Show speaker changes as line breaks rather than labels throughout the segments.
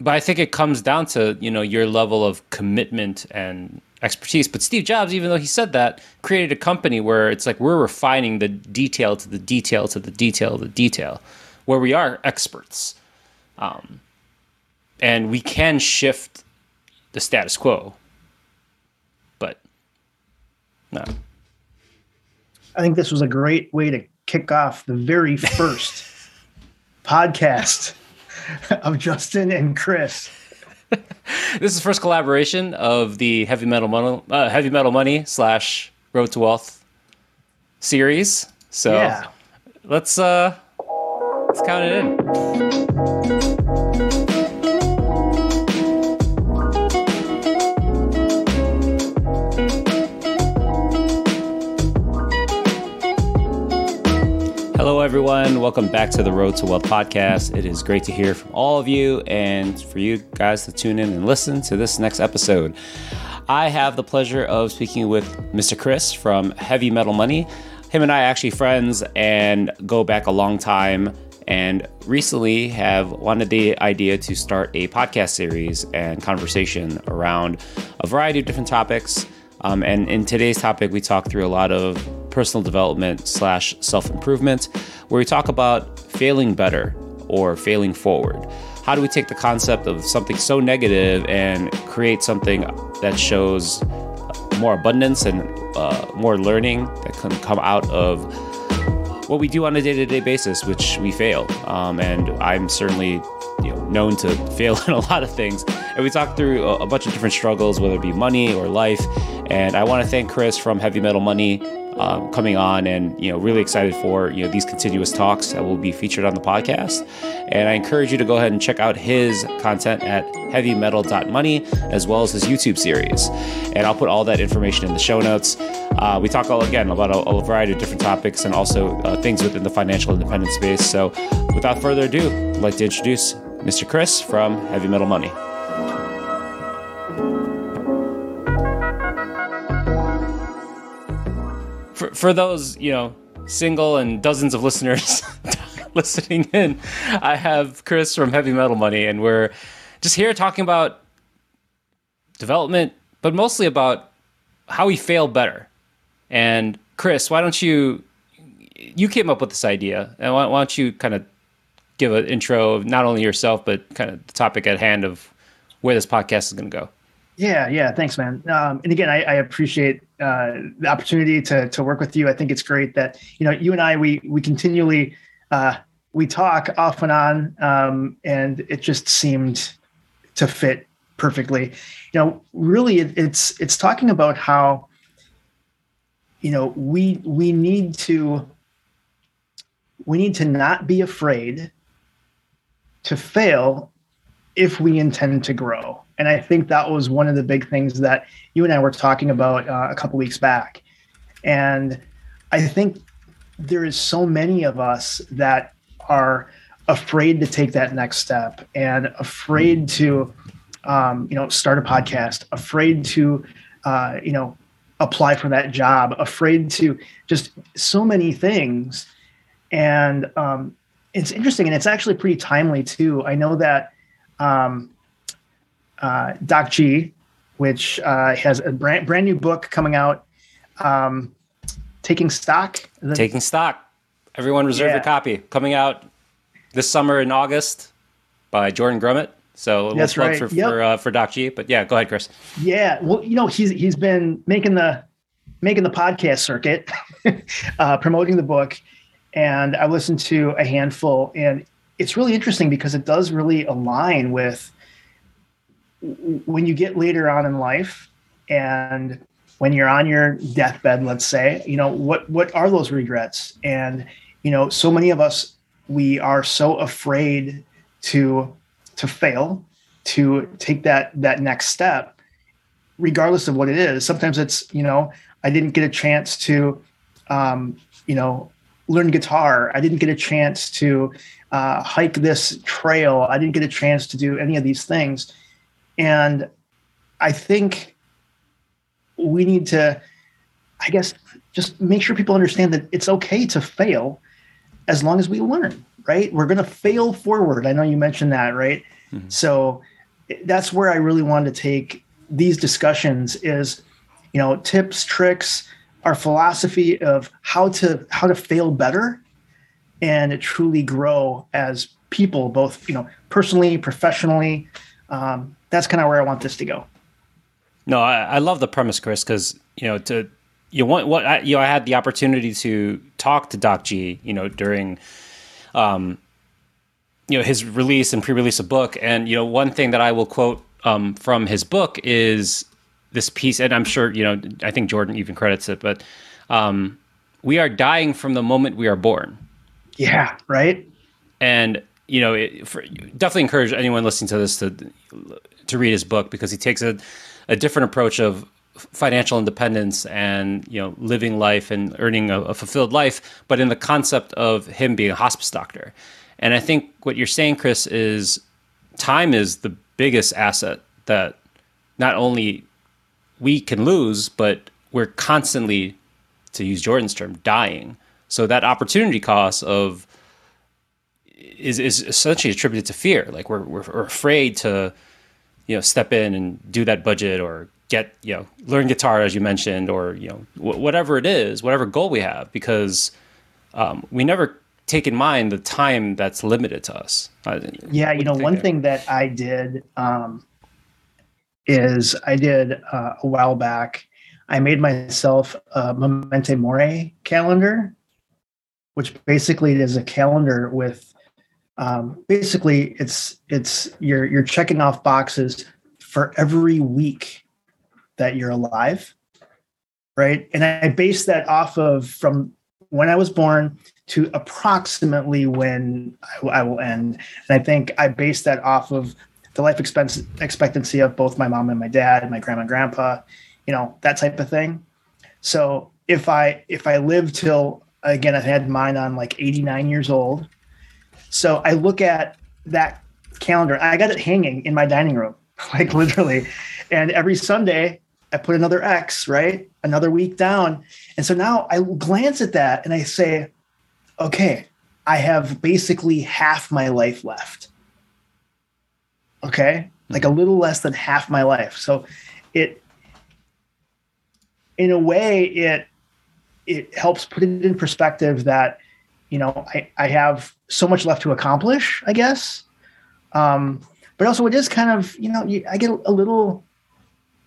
but I think it comes down to you know your level of commitment and expertise. But Steve Jobs, even though he said that, created a company where it's like we're refining the detail to the detail to the detail to the detail, where we are experts, um, and we can shift the status quo. But no,
I think this was a great way to kick off the very first podcast of Justin and Chris.
this is the first collaboration of the heavy metal money, uh, heavy metal money slash road to wealth series. So yeah. let's uh let's count it in. Everyone. Welcome back to the Road to Wealth podcast. It is great to hear from all of you and for you guys to tune in and listen to this next episode. I have the pleasure of speaking with Mr. Chris from Heavy Metal Money. Him and I are actually friends and go back a long time and recently have wanted the idea to start a podcast series and conversation around a variety of different topics. Um, and in today's topic, we talk through a lot of personal development slash self improvement, where we talk about failing better or failing forward. How do we take the concept of something so negative and create something that shows more abundance and uh, more learning that can come out of what we do on a day-to-day basis, which we fail. Um, and I'm certainly you know known to fail in a lot of things. And we talk through a, a bunch of different struggles, whether it be money or life. And I want to thank Chris from Heavy Metal Money um, coming on, and you know, really excited for you know these continuous talks that will be featured on the podcast. And I encourage you to go ahead and check out his content at heavymetal.money as well as his YouTube series. And I'll put all that information in the show notes. Uh, we talk all again about a, a, variety of different topics and also uh, things within the financial independence space. So, without further ado, I'd like to introduce Mr. Chris from Heavy Metal Money. For, for those, you know, single and dozens of listeners listening in, I have Chris from Heavy Metal Money, and we're just here talking about development, but mostly about how we fail better. And Chris, why don't you? You came up with this idea, and why, why don't you kind of give an intro of not only yourself but kind of the topic at hand of where this podcast is going to go?
Yeah, yeah. Thanks, man. Um, and again, I, I appreciate uh, the opportunity to to work with you. I think it's great that you know you and I we we continually uh, we talk off and on, um, and it just seemed to fit perfectly. You know, really, it, it's it's talking about how you know we we need to we need to not be afraid to fail if we intend to grow and I think that was one of the big things that you and I were talking about uh, a couple weeks back. And I think there is so many of us that are afraid to take that next step and afraid to, um, you know, start a podcast, afraid to, uh, you know, apply for that job, afraid to just so many things. And um, it's interesting, and it's actually pretty timely too. I know that um, uh, Doc G, which uh, has a brand brand new book coming out, um, taking stock.
Taking stock. Everyone reserve yeah. your copy. Coming out this summer in August by Jordan Grumet. So a That's right. for yep. for, uh, for Doc G. But yeah, go ahead, Chris.
Yeah, well, you know he's he's been making the making the podcast circuit, uh, promoting the book, and I listened to a handful, and it's really interesting because it does really align with when you get later on in life and when you're on your deathbed let's say you know what what are those regrets? And you know so many of us we are so afraid to to fail to take that that next step regardless of what it is. Sometimes it's you know i didn't get a chance to um, you know learn guitar. I didn't get a chance to uh, hike this trail i didn't get a chance to do any of these things and I think we need to, I guess, just make sure people understand that it's okay to fail as long as we learn, right? We're going to fail forward. I know you mentioned that, right? Mm-hmm. So that's where I really wanted to take these discussions is, you know, tips, tricks, our philosophy of how to how to fail better and truly grow as people, both you know, personally, professionally. Um, that's kind of where I want this to go.
No, I, I love the premise, Chris, because you know to you want what I, you know I had the opportunity to talk to Doc G, you know, during um, you know his release and pre-release of book, and you know one thing that I will quote um, from his book is this piece, and I'm sure you know I think Jordan even credits it, but um, we are dying from the moment we are born.
Yeah, right.
And you know, it, for, definitely encourage anyone listening to this to to read his book because he takes a, a different approach of financial independence and you know living life and earning a, a, fulfilled life but in the concept of him being a hospice doctor and i think what you're saying chris is time is the biggest asset that not only we can lose but we're constantly to use jordan's term dying so that opportunity cost of is, is essentially attributed to fear. Like we're, we're, we're afraid to you know step in and do that budget or get you know learn guitar as you mentioned or you know w- whatever it is whatever goal we have because um, we never take in mind the time that's limited to us.
Yeah you know one there? thing that i did um, is i did uh, a while back i made myself a memento mori calendar which basically is a calendar with um, basically it's it's you're you're checking off boxes for every week that you're alive right? And i base that off of from when i was born to approximately when i, I will end. And i think i base that off of the life expense, expectancy of both my mom and my dad and my grandma and grandpa you know that type of thing. So if i if i live till again I've had mine on like 89 years old so i look at that calendar i got it hanging in my dining room like literally and every sunday I put another X, right? Another week down. And so now I glance at that and I say, okay, I have basically half my life left. Okay. Like a little less than half my life. So it, in a way, it, it helps put it in perspective that, you know, I, I have so much left to accomplish, I guess. Um, but also it is kind of, you know, you, I get a little,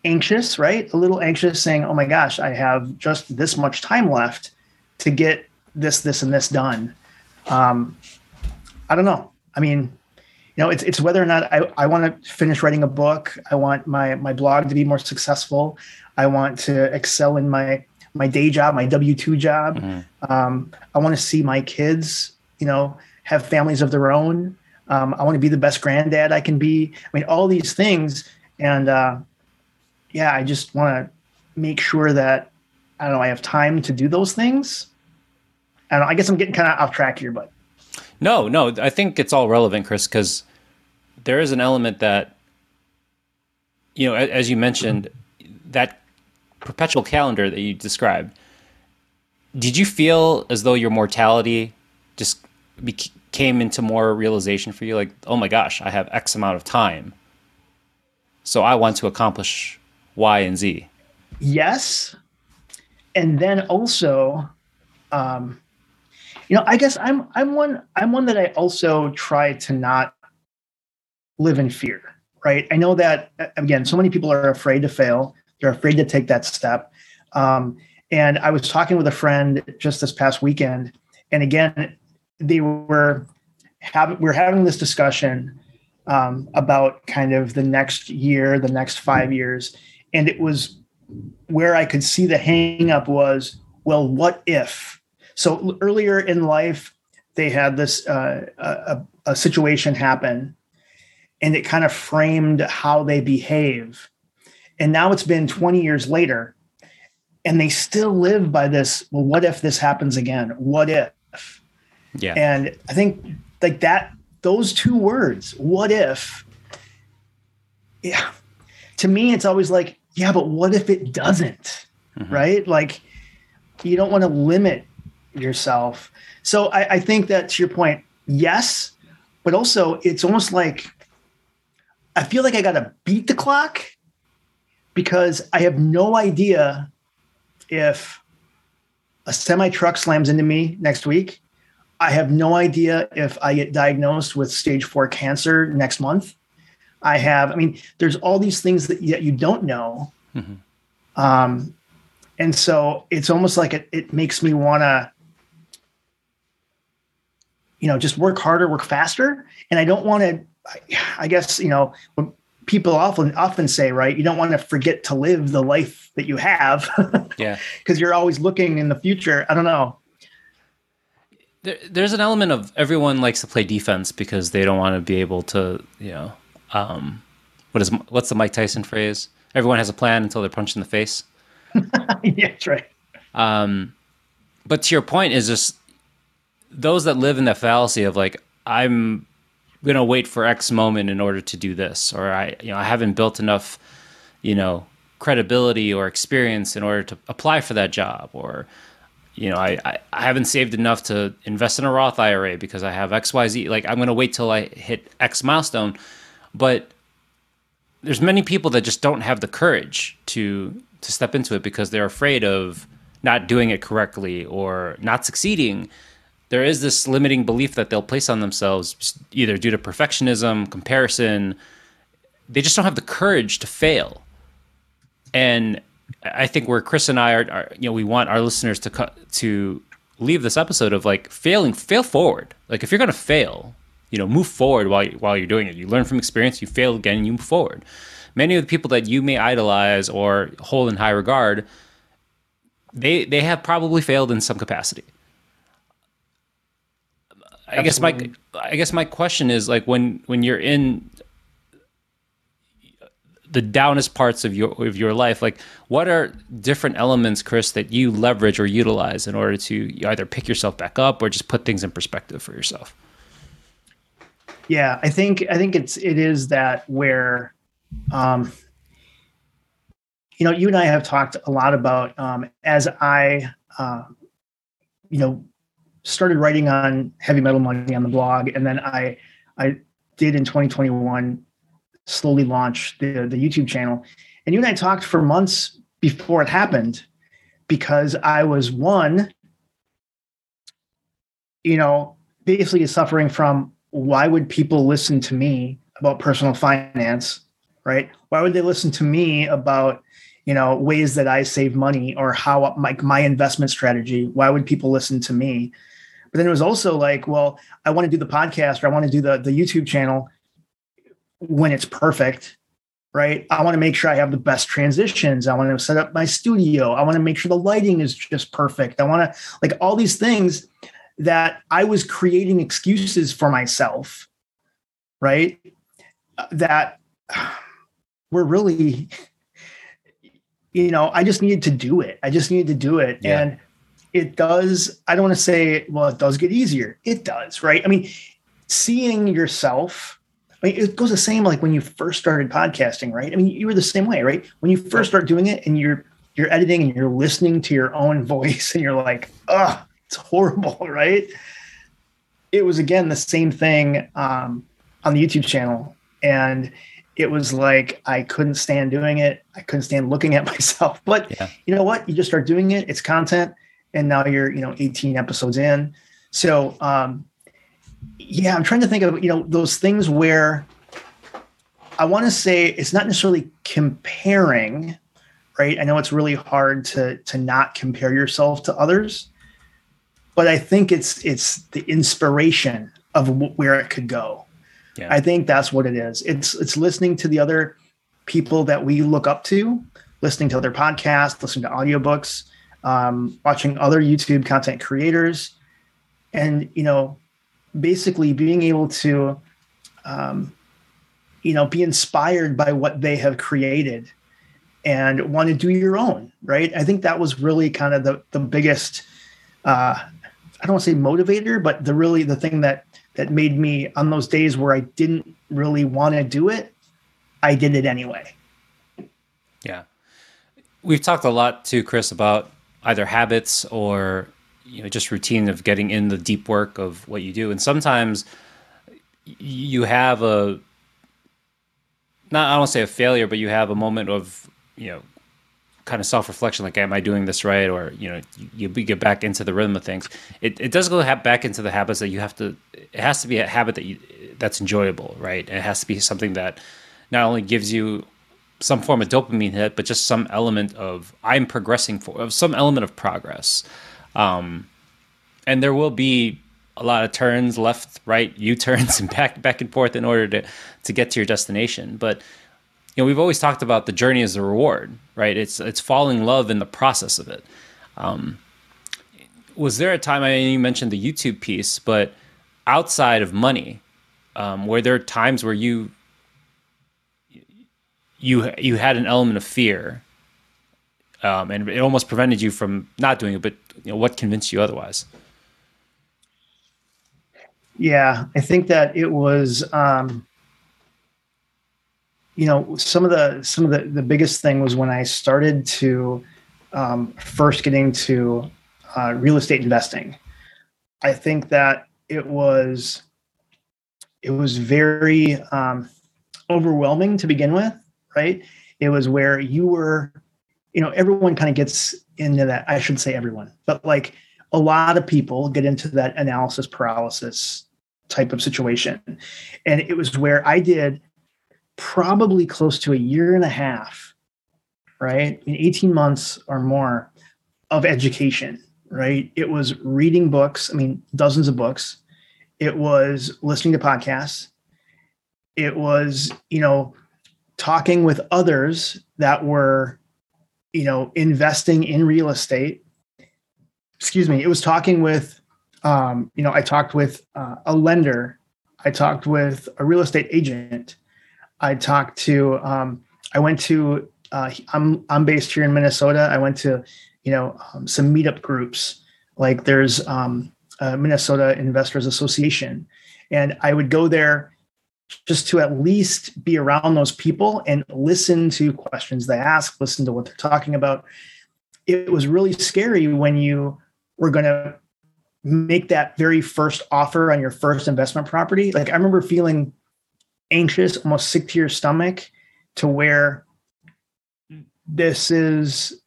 anxious, right? A little anxious saying, oh my gosh, I have just this much time left to get this, this, and this done. Um, I don't know. I mean, you know, it's, it's whether or not I, I want to finish writing a book. I want my, my blog to be more successful. I want to excel in my, my day job, my W-2 job. Mm-hmm. Um, I want to see my kids, you know, have families of their own. Um, I want to be the best granddad I can be. I mean, all these things. And, uh, yeah, I just want to make sure that I don't know I have time to do those things. I don't know, I guess I'm getting kind of off track here, but
no, no, I think it's all relevant, Chris, because there is an element that you know, as you mentioned, that perpetual calendar that you described. Did you feel as though your mortality just came into more realization for you? Like, oh my gosh, I have X amount of time, so I want to accomplish Y, and Z?
Yes. And then also, um, you know, I guess I'm I'm one I'm one that I also try to not live in fear, right? I know that again, so many people are afraid to fail. They're afraid to take that step. Um, and I was talking with a friend just this past weekend, and again, they were having we are having this discussion um, about kind of the next year, the next five years, and it was where I could see the hangup was, well, what if? So earlier in life, they had this uh, a, a situation happen, and it kind of framed how they behave. And now it's been 20 years later, and they still live by this. Well, what if this happens again? What if?
Yeah.
And I think like that, those two words, what if? Yeah. To me, it's always like, yeah, but what if it doesn't? Mm-hmm. Right? Like you don't want to limit yourself. So I, I think that to your point, yes, but also it's almost like I feel like I got to beat the clock because I have no idea if a semi truck slams into me next week. I have no idea if I get diagnosed with stage four cancer next month. I have, I mean, there's all these things that yet you don't know. Mm-hmm. Um, and so it's almost like it, it makes me want to, you know, just work harder, work faster. And I don't want to, I guess, you know, when people often, often say, right, you don't want to forget to live the life that you have.
yeah.
Cause you're always looking in the future. I don't know.
There, there's an element of everyone likes to play defense because they don't want to be able to, you know, um, what is what's the Mike Tyson phrase? Everyone has a plan until they're punched in the face.
yeah, that's right.
Um, but to your point is just those that live in that fallacy of like I'm gonna wait for X moment in order to do this, or I you know I haven't built enough you know credibility or experience in order to apply for that job, or you know I, I, I haven't saved enough to invest in a Roth IRA because I have X Y Z. Like I'm gonna wait till I hit X milestone, but there's many people that just don't have the courage to to step into it because they're afraid of not doing it correctly or not succeeding there is this limiting belief that they'll place on themselves either due to perfectionism comparison. They just don't have the courage to fail. And i think where chris and i are, are you know we want our listeners to to leave this episode of like failing fail forward. Like if you're going to fail you know move forward while while you're doing it. You learn from experience you fail again and you move forward. Many of the people that you may idolize or hold in high regard, they they have probably failed in some capacity. I guess my I guess my question is like when when you're in the downest parts of your of your life, like what are different elements, Chris, that you leverage or utilize in order to either pick yourself back up or just put things in perspective for yourself?
Yeah, I think I think it's it is that where um, you know, you and I have talked a lot about um, as I, uh, you know, started writing on heavy metal money on the blog, and then I, I did in 2021 slowly launch the the YouTube channel, and you and I talked for months before it happened because I was one, you know, basically suffering from why would people listen to me about personal finance right? Why would they listen to me about, you know, ways that I save money or how my, my investment strategy? Why would people listen to me? But then it was also like, well, I want to do the podcast or I want to do the, the YouTube channel when it's perfect, right? I want to make sure I have the best transitions. I want to set up my studio. I want to make sure the lighting is just perfect. I want to like all these things that I was creating excuses for myself, right? That we're really you know i just needed to do it i just needed to do it yeah. and it does i don't want to say well it does get easier it does right i mean seeing yourself I mean, it goes the same like when you first started podcasting, right? I mean, you were the same way, right? When you first start doing it and you're you're editing and you're listening to your own voice and you're like, oh, it's horrible, right? It was again the same thing um, on the YouTube channel, and it was like I couldn't stand doing it. I couldn't stand looking at myself. But yeah. you know what? You just start doing it. It's content, and now you're you know 18 episodes in. So um, yeah, I'm trying to think of you know those things where I want to say it's not necessarily comparing, right? I know it's really hard to to not compare yourself to others, but I think it's it's the inspiration of where it could go yeah. I think that's what it is. It's it's listening to the other people that we look up to, listening to other podcasts, listening to audiobooks, um, watching other YouTube content creators, and you know, basically being able to, um, you know, be inspired by what they have created and want to do your own. Right. I think that was really kind of the the biggest. Uh, I don't want to say motivator, but the really the thing that that made me on those days where I didn't really want to do it, I did it anyway.
Yeah. We've talked a lot to Chris about either habits or you know just routine of getting in the deep work of what you do and sometimes you have a not I don't say a failure, but you have a moment of you know kind of self reflection, like, am I doing this right? Or you know, you, you get back into the rhythm of things. It, it does go back into the habits that you have to. It has to be a habit that you that's enjoyable, right? It has to be something that not only gives you some form of dopamine hit, but just some element of I'm progressing for of some element of progress. Um, and there will be a lot of turns, left, right, U turns, and back back and forth in order to to get to your destination. But you know, we've always talked about the journey as a reward, right? It's it's falling in love in the process of it. Um, was there a time I you mentioned the YouTube piece, but outside of money, um, were there are times where you you you had an element of fear, um, and it almost prevented you from not doing it? But you know, what convinced you otherwise?
Yeah, I think that it was. Um, you know, some of the some of the the biggest thing was when I started to um, first get into uh, real estate investing. I think that it was it was very um, overwhelming to begin with, right? It was where you were, you know, everyone kind of gets into that. I should say everyone, but like a lot of people get into that analysis paralysis type of situation. And it was where I did probably close to a year and a half, right? In 18 months or more of education, right? It was reading books, I mean, dozens of books. It was listening to podcasts. It was, you know, talking with others that were, you know, investing in real estate. Excuse me. It was talking with, um, you know, I talked with uh, a lender. I talked with a real estate agent. I talked to, um, I went to, uh, I'm, I'm based here in Minnesota. I went to, you know, um, some meetup groups. Like there's um, Minnesota Investors Association. And I would go there just to at least be around those people and listen to questions they ask, listen to what they're talking about. It was really scary when you were going to make that very first offer on your first investment property. Like I remember feeling anxious, almost sick to your stomach, to where this is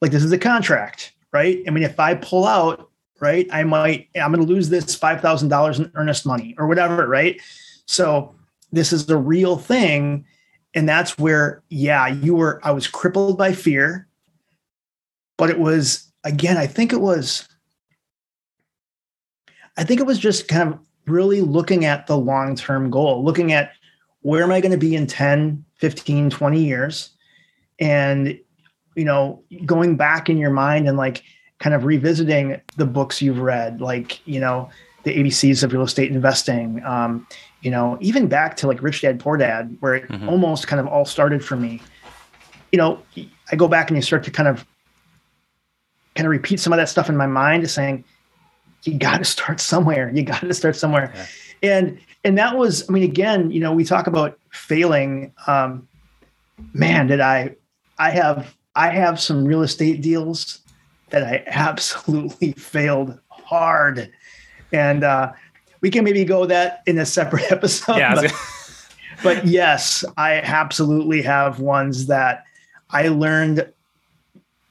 like this is a contract, right? I mean, if I pull out, right, I might I'm going to lose this five thousand dollars in earnest money or whatever, right? So this is a real thing, and that's where, yeah, you were. I was crippled by fear, but it was again. I think it was. I think it was just kind of really looking at the long term goal, looking at where am I going to be in 10, 15, 20 years? And, you know, going back in your mind and like kind of revisiting the books you've read, like, you know, the ABCs of real estate investing, um, you know, even back to like Rich Dad Poor Dad, where it mm-hmm. almost kind of all started for me. You know, I go back and you start to kind of kind of repeat some of that stuff in my mind, saying, you got to start somewhere. You got to start somewhere. Yeah and and that was i mean again you know we talk about failing um man did i i have i have some real estate deals that i absolutely failed hard and uh we can maybe go that in a separate episode yeah, but, but yes i absolutely have ones that i learned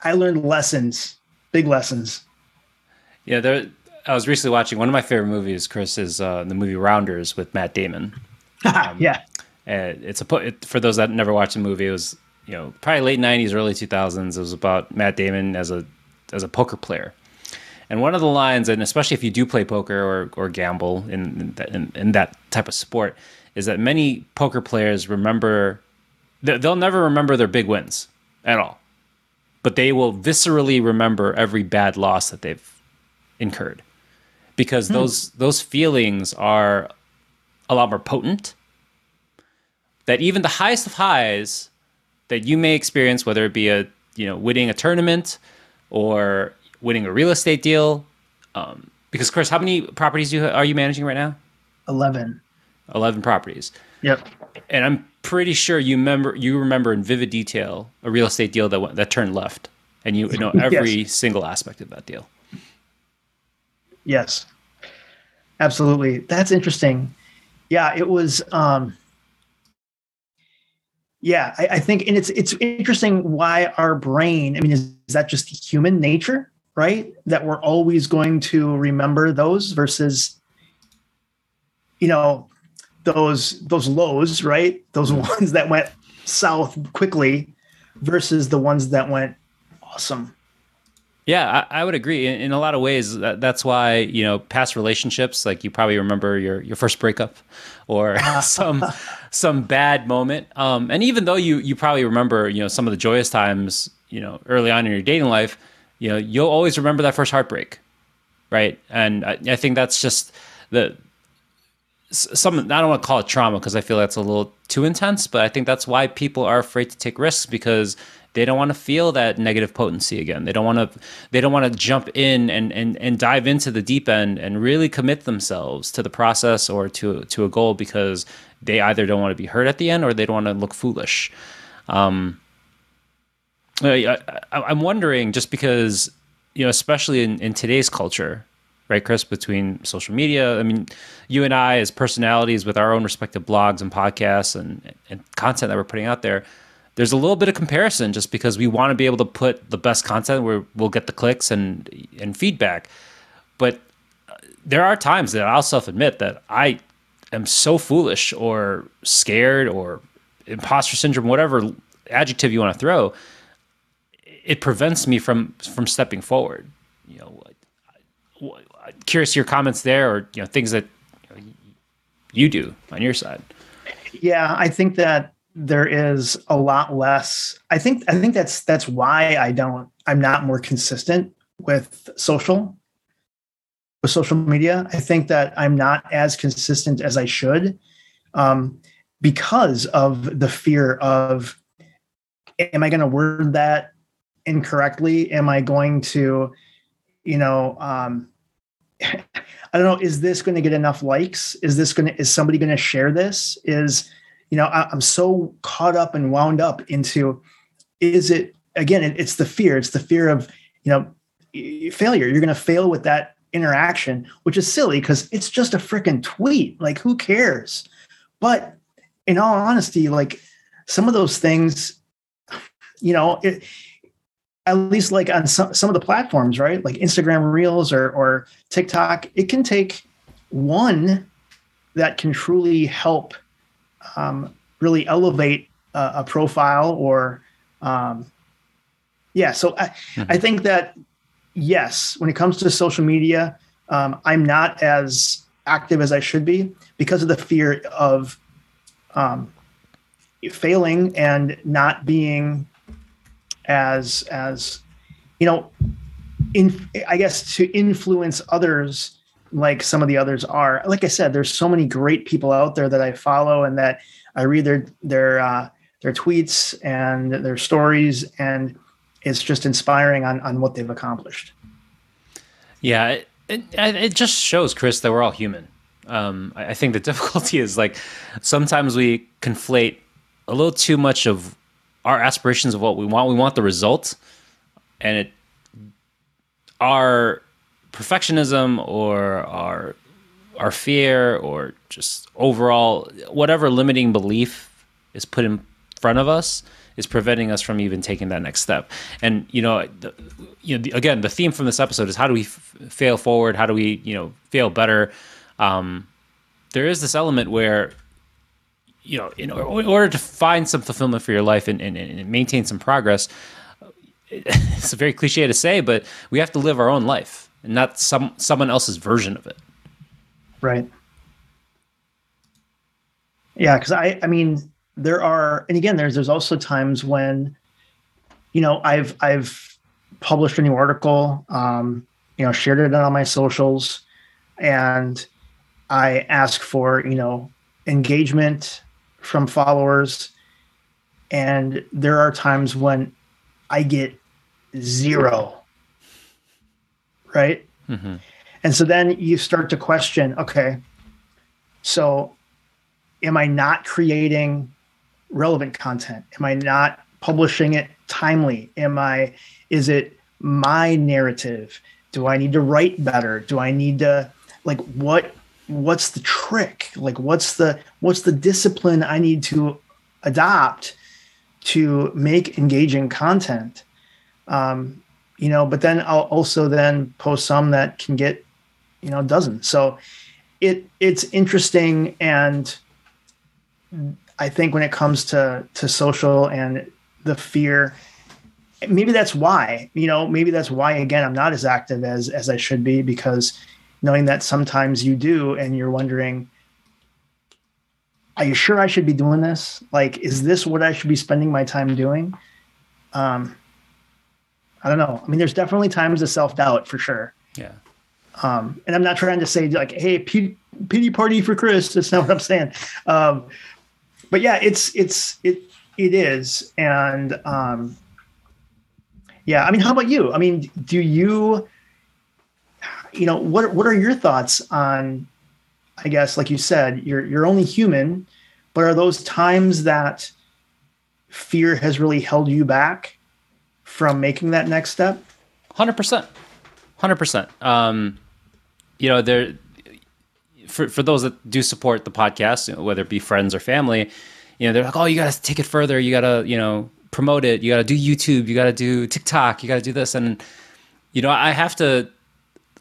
i learned lessons big lessons
yeah there I was recently watching one of my favorite movies. Chris is uh, the movie Rounders with Matt Damon.
Um, yeah,
it's a it, for those that never watched the movie. It was you know probably late '90s, early 2000s. It was about Matt Damon as a as a poker player. And one of the lines, and especially if you do play poker or, or gamble in, in, in that type of sport, is that many poker players remember they'll never remember their big wins at all, but they will viscerally remember every bad loss that they've incurred because hmm. those those feelings are a lot more potent. That even the highest of highs that you may experience, whether it be a you know winning a tournament or winning a real estate deal, um, because Chris, how many properties you are you managing right now?
Eleven.
Eleven properties.
Yep.
And I'm pretty sure you remember you remember in vivid detail a real estate deal that went, that turned left, and you know every yes. single aspect of that deal.
Yes, absolutely. That's interesting. Yeah, it was. Um, yeah, I, I, think, and it's it's interesting why our brain. I mean, is, is that just human nature, right? That we're always going to remember those versus, you know, those those lows, right? Those mm-hmm. ones that went south quickly versus the ones that went awesome.
Yeah, I, I would agree. In, in, a lot of ways, that, that's why you know past relationships, like you probably remember your your first breakup, or some some bad moment. Um, and even though you you probably remember you know some of the joyous times you know early on in your dating life, you know you'll always remember that first heartbreak, right? And I, I think that's just the some I don't want to call it trauma because I feel that's a little too intense, but I think that's why people are afraid to take risks because they don't want to feel that negative potency again. They don't want to they don't want to jump in and, and and dive into the deep end and really commit themselves to the process or to to a goal because they either don't want to be hurt at the end or they don't want to look foolish. Um, I, am wondering just because you know, especially in, in today's culture, right, Chris, between social media. I mean, you and I, as personalities with our own respective blogs and podcasts and, and content that we're putting out there, there's a little bit of comparison just because we want to be able to put the best content where we'll get the clicks and and feedback. But uh, there are times that I'll self admit that I am so foolish or scared or imposter syndrome, whatever adjective you want to throw, it prevents me from from stepping forward. You know, curious your comments there, or you know things that you do on your side.
Yeah, I think that there is a lot less i think i think that's that's why i don't i'm not more consistent with social with social media i think that i'm not as consistent as i should um, because of the fear of am i going to word that incorrectly? Am i going to you know um, i don't know is this going to get enough likes? Is this going to is somebody going to share this? Is you know I, am so caught up and wound up into is it again it, it's the fear. It's the fear of you know failure. You're going to fail with that interaction which is silly because it's just a freaking tweet. Like who cares? But in all honesty like some of those things you know it, at least like on some, some of the platforms right like instagram reels or or tiktok it can take one that can truly help um, really elevate a, a profile or um, yeah so I, mm-hmm. I think that yes when it comes to social media um, i'm not as active as i should be because of the fear of um, failing and not being as as you know in i guess to influence others like some of the others are. Like I said, there's so many great people out there that I follow and that I read their their uh, their tweets and their stories, and it's just inspiring on on what they've accomplished.
Yeah, it, it, just shows, Chris, that we're all human. Um, I think the difficulty is like sometimes we conflate a little too much of our aspirations of what we want. We want the result, and it our perfectionism or our our fear or just overall whatever limiting belief is put in front of us is preventing us from even taking that next step. And you know, the, you know, the, again, the theme from this episode is how do we f- fail forward? How do we, you know, fail better? Um, there is this element where, you know, in, in order to find some fulfillment for your life and, and, and maintain some progress, it's a very cliche to say, but we have to live our own life and not some someone else's version of it.
Right. Yeah, because I I mean there are and again there's there's also times when you know I've I've published a new article, um, you know, shared it on my socials, and I ask for you know engagement from followers, and there are times when I get zero right? Mm-hmm. And so then you start to question okay, so am I not creating relevant content? Am I not publishing it timely? Am I, is it my narrative? Do I need to write better? Do I need to, like, what? What's the trick like what's the what's the discipline i need to adopt to make engaging content. Um, you know, but then I'll also then post some that can get, you know, dozens. So it it's interesting and I think when it comes to to social and the fear, maybe that's why, you know, maybe that's why again I'm not as active as as I should be because knowing that sometimes you do and you're wondering are you sure I should be doing this? Like, is this what I should be spending my time doing? Um, I don't know. I mean, there's definitely times of self doubt for sure.
Yeah.
Um, and I'm not trying to say like, hey, p- pity party for Chris. That's not what I'm saying. Um, but yeah, it's it's it it is, and um, yeah. I mean, how about you? I mean, do you, you know, what what are your thoughts on? I guess, like you said, you're you're only human, but are those times that fear has really held you back from making that next step?
Hundred percent, hundred percent. Um, you know, there for for those that do support the podcast, you know, whether it be friends or family, you know, they're like, oh, you got to take it further. You got to, you know, promote it. You got to do YouTube. You got to do TikTok. You got to do this, and you know, I have to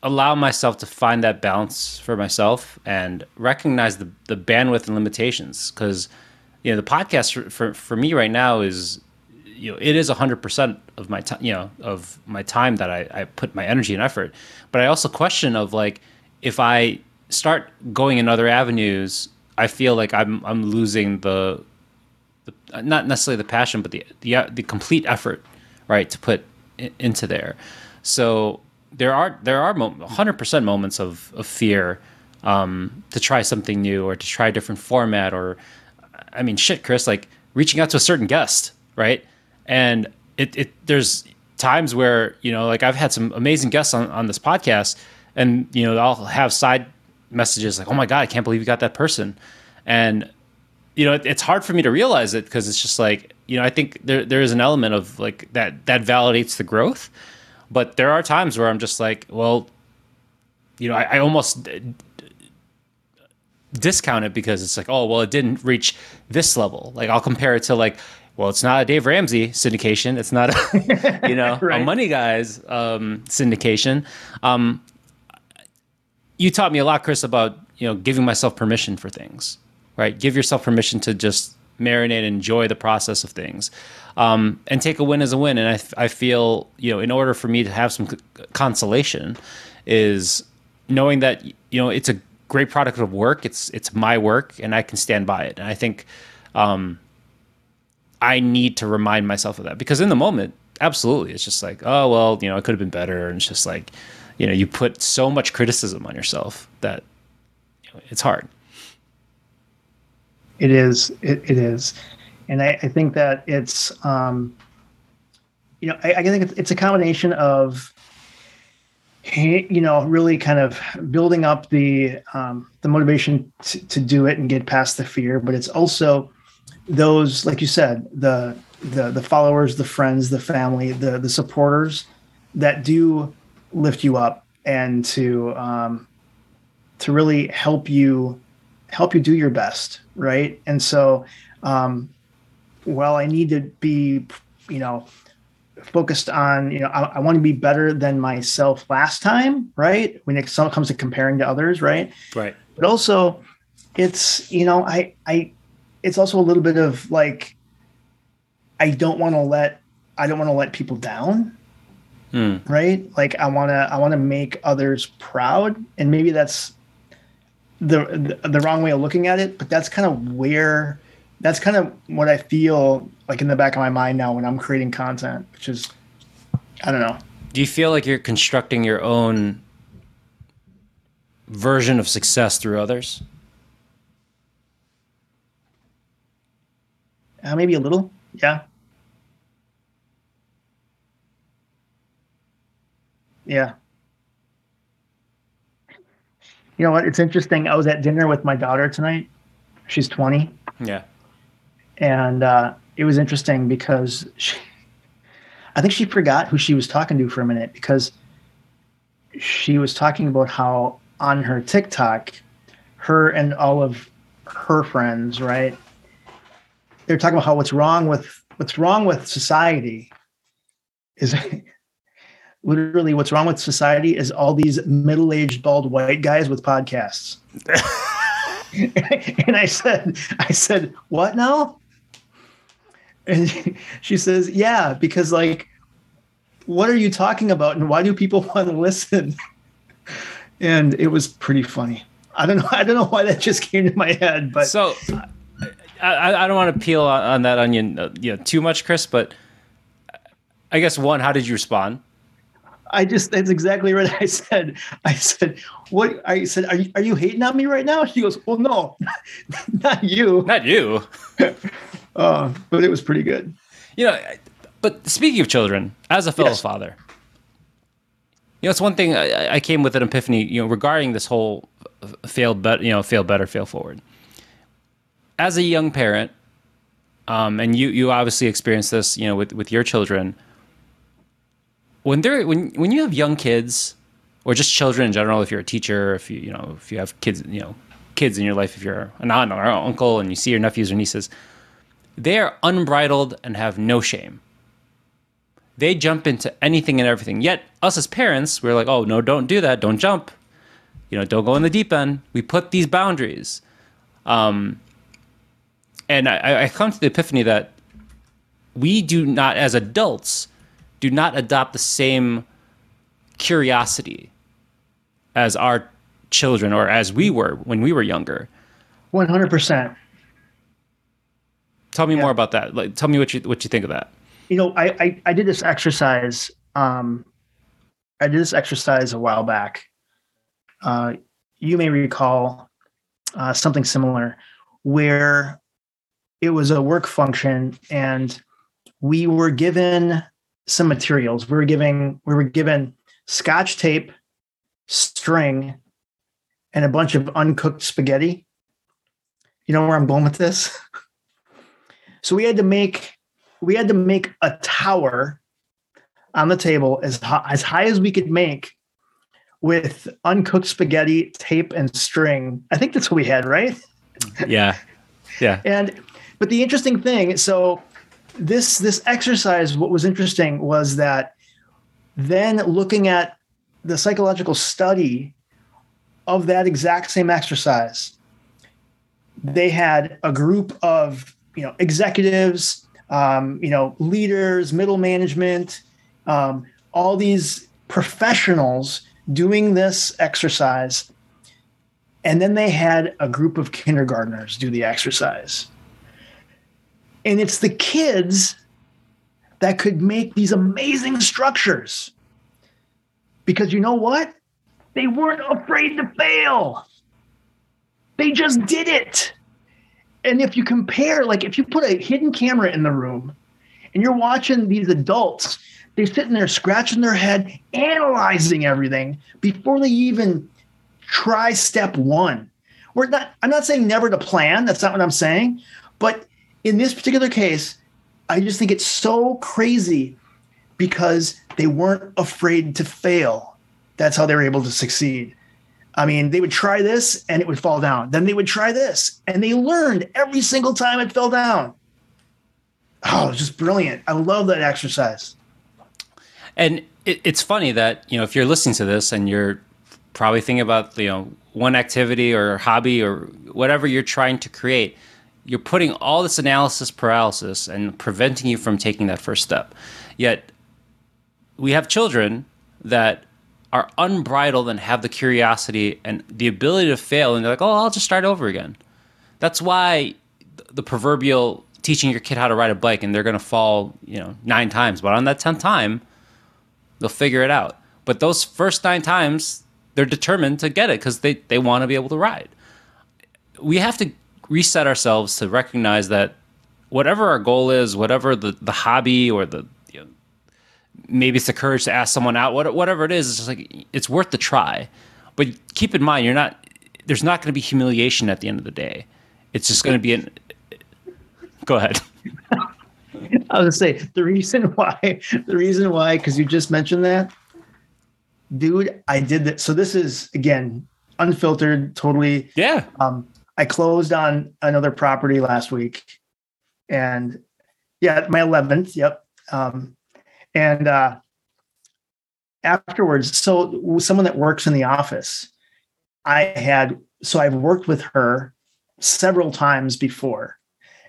allow myself to find that balance for myself and recognize the the bandwidth and limitations. Because you know the podcast for, for, for me right now is you know it is 100% of my time you know of my time that I, I put my energy and effort. But i also question of like if i start going in other avenues i feel like i'm i'm losing the, the not necessarily the passion but the the, the complete effort right to put into there. So there are there are 100% moments of, of fear um, to try something new or to try a different format or i mean shit chris like reaching out to a certain guest right? And it, it there's times where you know like i've had some amazing guests on, on this podcast and you know i'll have side messages like oh my god i can't believe you got that person. And you know it, it's hard for me to realize it because it's just like you know i think there there is an element of like that that validates the growth but there are times where i'm just like well you know i, I almost discount it because it's like oh well it didn't reach this level like i'll compare it to like well, it's not a Dave Ramsey syndication. It's not a, you know, right. a Money Guys um, syndication. Um, you taught me a lot, Chris, about you know giving myself permission for things. Right, give yourself permission to just marinate enjoy the process of things, um, and take a win as a win. And I, I feel you know, in order for me to have some consolation, is knowing that you know it's a great product of work. It's it's my work, and I can stand by it. And I think. Um, I need to remind myself of that because in the moment, absolutely, it's just like, oh well, you know, it could have been better, and it's just like, you know, you put so much criticism on yourself that you know, it's hard.
It is. It, it is, and I, I think that it's, um, you know, I, I think it's, it's a combination of you know really kind of building up the um, the motivation to, to do it and get past the fear but it's also those, like you said, the the the followers, the friends, the family, the the supporters that do lift you up and to um, to really help you help you do your best, right? And so, um, well, I need to be, you know, focused on, you know, I, I want to be better than myself last time, right? When it comes to comparing to others, right?
Right.
But also, it's you know, I I it's also a little bit of like I don't want to let I don't want to let people down. Hmm. Right? Like I want to I want to make others proud and maybe that's the, the wrong way of looking at it, but that's kind of where that's kind of what I feel like in the back of my mind now when I'm creating content, which is I don't know.
Do you feel like you're constructing your own version of success through others?
Uh, maybe a little. Yeah. Yeah. You know what? It's interesting. I was at dinner with my daughter tonight. She's 20.
Yeah.
And uh, it was interesting because she, I think she forgot who she was talking to for a minute because she was talking about how on her TikTok, her and all of her friends, right, they're talking about how what's wrong with what's wrong with society is literally what's wrong with society is all these middle-aged bald white guys with podcasts. and I said, I said, what now? And she says, yeah, because like, what are you talking about? And why do people want to listen? And it was pretty funny. I don't know. I don't know why that just came to my head, but
so I, I don't want to peel on, that onion, uh, you know, too much, Chris. But I guess one, how did you respond?
I just that's exactly what I said. I said, "What?" I said, "Are you are you hating on me right now?" She goes, "Well, no, not you,
not you."
uh, but it was pretty good.
You know, but speaking of children, as a fellow yes. father, you know, it's one thing I, I, came with an epiphany. You know, regarding this whole fail, but you know, fail better, fail forward. As a young parent, um, and you you obviously experienced this, you know, with with your children when they're when when you have young kids or just children in general, if you're a teacher, if you you know if you have kids, you know kids in your life, if you're an aunt or uncle and you see your nephews or nieces, they are unbridled and have no shame. They jump into anything and everything. Yet us as parents, we're like, oh no, don't do that, don't jump, you know, don't go in the deep end. We put these boundaries. Um, and I, I come to the epiphany that we do not, as adults, do not adopt the same curiosity as our children or as we were when we were younger.
100%.
Tell me yeah. more about that. Like, tell me what you what you think of that.
You know, I I, I did this exercise. Um, I did this exercise a while back. Uh, you may recall uh, something similar, where it was a work function, and we were given some materials. We were giving we were given scotch tape, string, and a bunch of uncooked spaghetti. You know where I'm going with this? so we had to make we had to make a tower on the table as high, as high as we could make with uncooked spaghetti, tape, and string. I think that's what we had, right?
Yeah. Yeah.
and but the interesting thing, so this this exercise what was interesting was that then looking at the psychological study of that exact same exercise they had a group of you know executives um, you know leaders middle management um, all these professionals doing this exercise. And then they had a group of kindergartners do the exercise and it's the kids that could make these amazing structures. Because you know what? They weren't afraid to fail. They just did it. And if you compare, like if you put a hidden camera in the room and you're watching these adults, they're sitting there scratching their head, analyzing everything before they even try step one. We're not, I'm not saying never to plan. That's not what I'm saying. But in this particular case, I just think it's so crazy because they weren't afraid to fail. That's how they were able to succeed. I mean, they would try this and it would fall down. Then they would try this and they learned every single time it fell down. Oh, it's just brilliant. I love that exercise.
And it, it's funny that, you know, if you're listening to this and you're probably thinking about, you know, one activity or hobby or whatever you're trying to create, you're putting all this analysis paralysis and preventing you from taking that first step. Yet we have children that are unbridled and have the curiosity and the ability to fail and they're like, "Oh, I'll just start over again." That's why the proverbial teaching your kid how to ride a bike and they're going to fall, you know, 9 times, but on that 10th time, they'll figure it out. But those first 9 times, they're determined to get it cuz they they want to be able to ride. We have to reset ourselves to recognize that whatever our goal is, whatever the, the hobby or the you know, maybe it's the courage to ask someone out, whatever it is, it's just like it's worth the try. But keep in mind, you're not. There's not going to be humiliation at the end of the day. It's just going to be an. Go ahead.
I was gonna say the reason why the reason why because you just mentioned that, dude. I did that. So this is again unfiltered, totally.
Yeah.
Um, I closed on another property last week and Yeah, my 11th. Yep. Um, and uh, afterwards, so someone that works in the office, I had, so I've worked with her several times before.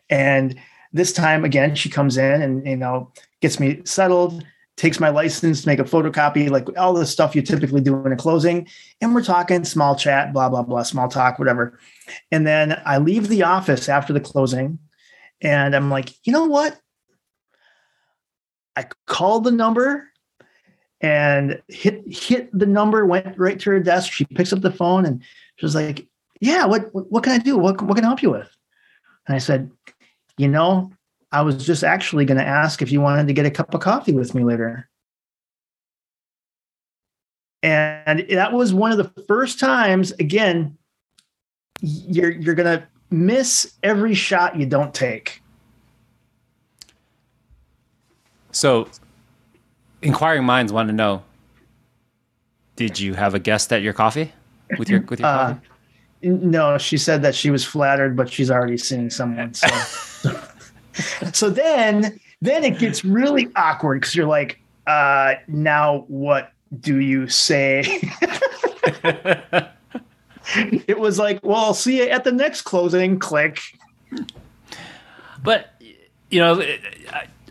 And this time again, she comes in and, you know, gets me settled, takes my license, to make a photocopy, like all the stuff you typically do in a closing. And we're talking small chat, blah, blah, blah, small talk, whatever. And then I leave the office after the closing and I'm like, you know what? I called the number and hit hit the number, went right to her desk. She picks up the phone and she was like, Yeah, what what can I do? What what can I help you with? And I said, you know, I was just actually going to ask if you wanted to get a cup of coffee with me later. And that was one of the first times, again, you're you're going to miss every shot you don't take.
So, inquiring minds want to know: Did you have a guest at your coffee with your with your uh, coffee?
No, she said that she was flattered, but she's already seeing someone. So, so then, then it gets really awkward because you're like, uh, now what do you say? it was like, well, I'll see you at the next closing. Click.
But you know,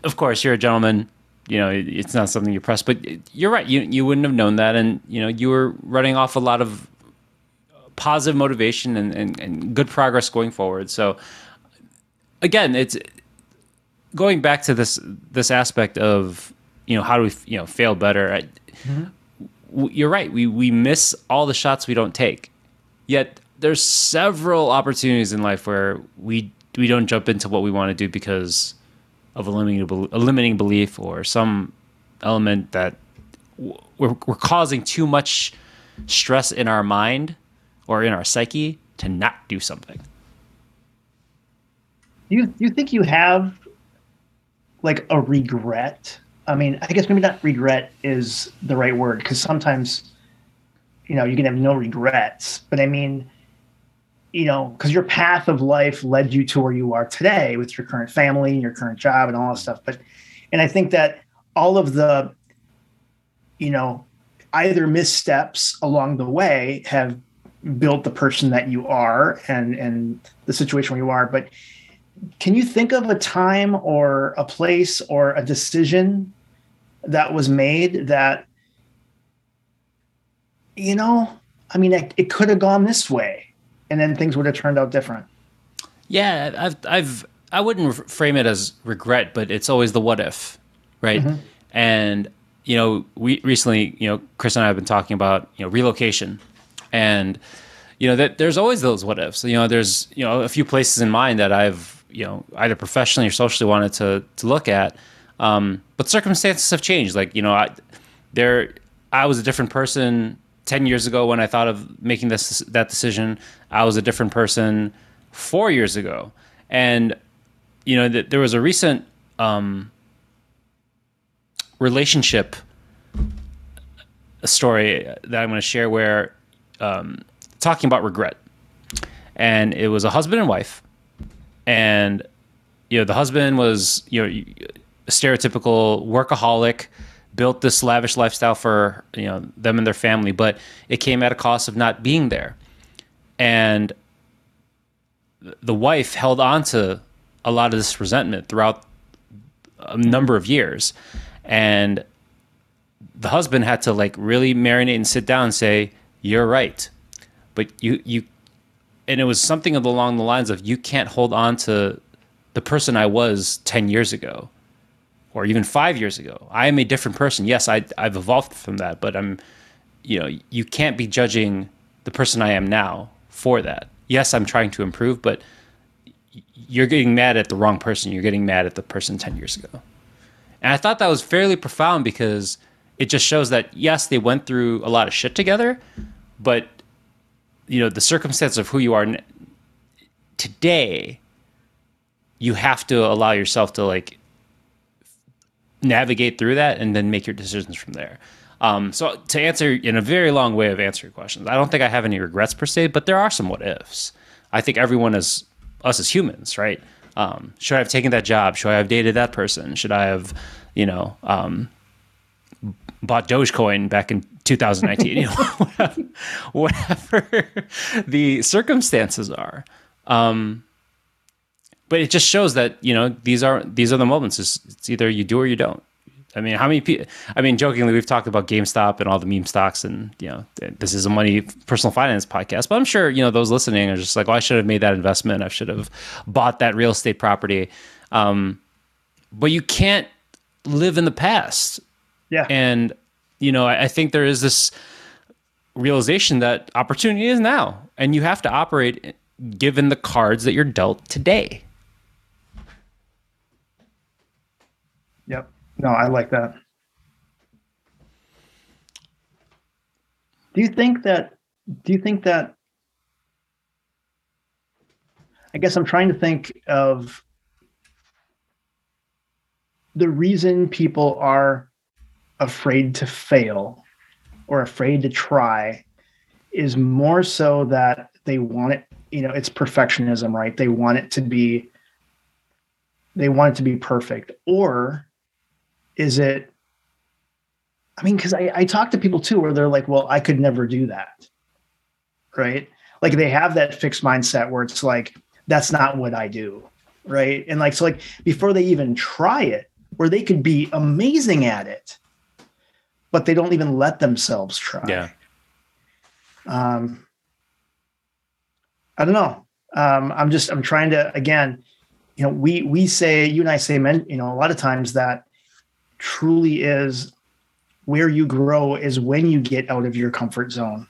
of course, you're a gentleman. You know, it's not something you press, but you're right. You you wouldn't have known that, and you know, you were running off a lot of positive motivation and, and, and good progress going forward. So again, it's going back to this this aspect of you know how do we you know fail better. I, mm-hmm. You're right. We we miss all the shots we don't take. Yet there's several opportunities in life where we we don't jump into what we want to do because of a limiting a limiting belief or some element that we're, we're causing too much stress in our mind or in our psyche to not do something.
You you think you have like a regret? I mean, I guess maybe not regret is the right word because sometimes you know you can have no regrets, but I mean, you know, because your path of life led you to where you are today with your current family and your current job and all that stuff. But and I think that all of the you know either missteps along the way have built the person that you are and and the situation where you are but can you think of a time or a place or a decision that was made that you know i mean it, it could have gone this way and then things would have turned out different
yeah i've i've i wouldn't frame it as regret but it's always the what if right mm-hmm. and you know we recently you know chris and i have been talking about you know relocation and you know that there's always those what ifs. You know, there's you know a few places in mind that I've you know either professionally or socially wanted to to look at, um, but circumstances have changed. Like you know, I there I was a different person ten years ago when I thought of making this that decision. I was a different person four years ago, and you know that there was a recent um, relationship story that I'm going to share where um, talking about regret, and it was a husband and wife, and you know the husband was you know a stereotypical workaholic, built this lavish lifestyle for you know them and their family, but it came at a cost of not being there, and the wife held on to a lot of this resentment throughout a number of years, and the husband had to like really marinate and sit down and say, "You're right but you you and it was something along the lines of you can't hold on to the person I was 10 years ago or even 5 years ago. I am a different person. Yes, I I've evolved from that, but I'm you know, you can't be judging the person I am now for that. Yes, I'm trying to improve, but you're getting mad at the wrong person. You're getting mad at the person 10 years ago. And I thought that was fairly profound because it just shows that yes, they went through a lot of shit together, but you know the circumstance of who you are today you have to allow yourself to like navigate through that and then make your decisions from there um, so to answer in a very long way of answering questions i don't think i have any regrets per se but there are some what ifs i think everyone is us as humans right Um, should I have taken that job? Should I have dated that person? Should I have, you know, um, bought Dogecoin back in 2019? you know, whatever, whatever the circumstances are. Um, but it just shows that you know these are these are the moments. It's, it's either you do or you don't. I mean, how many people? I mean, jokingly, we've talked about GameStop and all the meme stocks, and you know, this is a money personal finance podcast. But I'm sure you know those listening are just like, "Oh, I should have made that investment. I should have bought that real estate property." Um, but you can't live in the past.
Yeah.
And you know, I, I think there is this realization that opportunity is now, and you have to operate given the cards that you're dealt today.
Yep. No, I like that. Do you think that do you think that I guess I'm trying to think of the reason people are afraid to fail or afraid to try is more so that they want it, you know, it's perfectionism, right? They want it to be they want it to be perfect. Or is it i mean because I, I talk to people too where they're like well i could never do that right like they have that fixed mindset where it's like that's not what i do right and like so like before they even try it where they could be amazing at it but they don't even let themselves try
Yeah.
um i don't know um i'm just i'm trying to again you know we we say you and i say men you know a lot of times that truly is where you grow is when you get out of your comfort zone.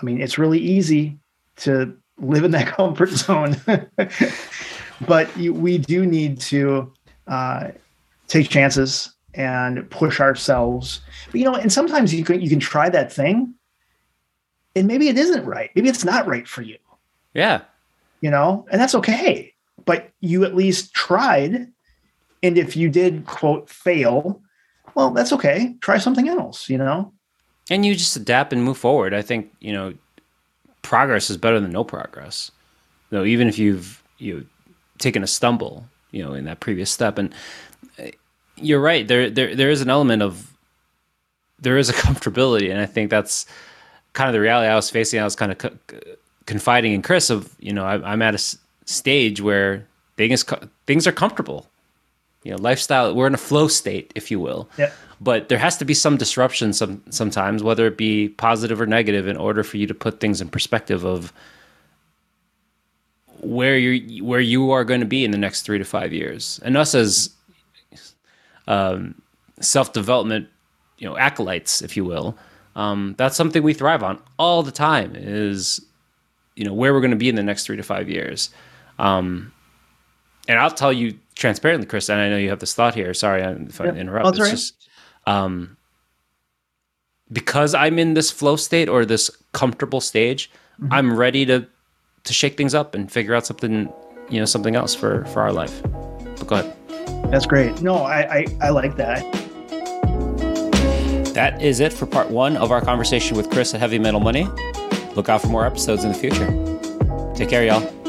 I mean, it's really easy to live in that comfort zone, but you, we do need to uh, take chances and push ourselves. But you know, and sometimes you can you can try that thing, and maybe it isn't right. Maybe it's not right for you.
Yeah.
You know, and that's okay. But you at least tried and if you did quote fail, well, that's okay. Try something else, you know?
And you just adapt and move forward. I think, you know, progress is better than no progress. Know, even if you've you taken a stumble, you know, in that previous step. And you're right. There there there is an element of there is a comfortability, and I think that's kind of the reality I was facing. I was kind of co- confiding in Chris of, you know, I, I'm at a s- stage where things things are comfortable you know lifestyle we're in a flow state if you will
yeah.
but there has to be some disruption some sometimes whether it be positive or negative in order for you to put things in perspective of where you where you are going to be in the next three to five years and us as um, self-development you know acolytes if you will um, that's something we thrive on all the time is you know where we're going to be in the next three to five years um, and i'll tell you transparently, Chris, and I know you have this thought here. Sorry if I interrupt.
Oh,
it's
right.
just um, because I'm in this flow state or this comfortable stage. Mm-hmm. I'm ready to to shake things up and figure out something, you know, something else for for our life. But go ahead.
That's great. No, I I, I like that.
That is it for part one of our conversation with Chris at Heavy Metal Money. Look out for more episodes in the future. Take care, y'all.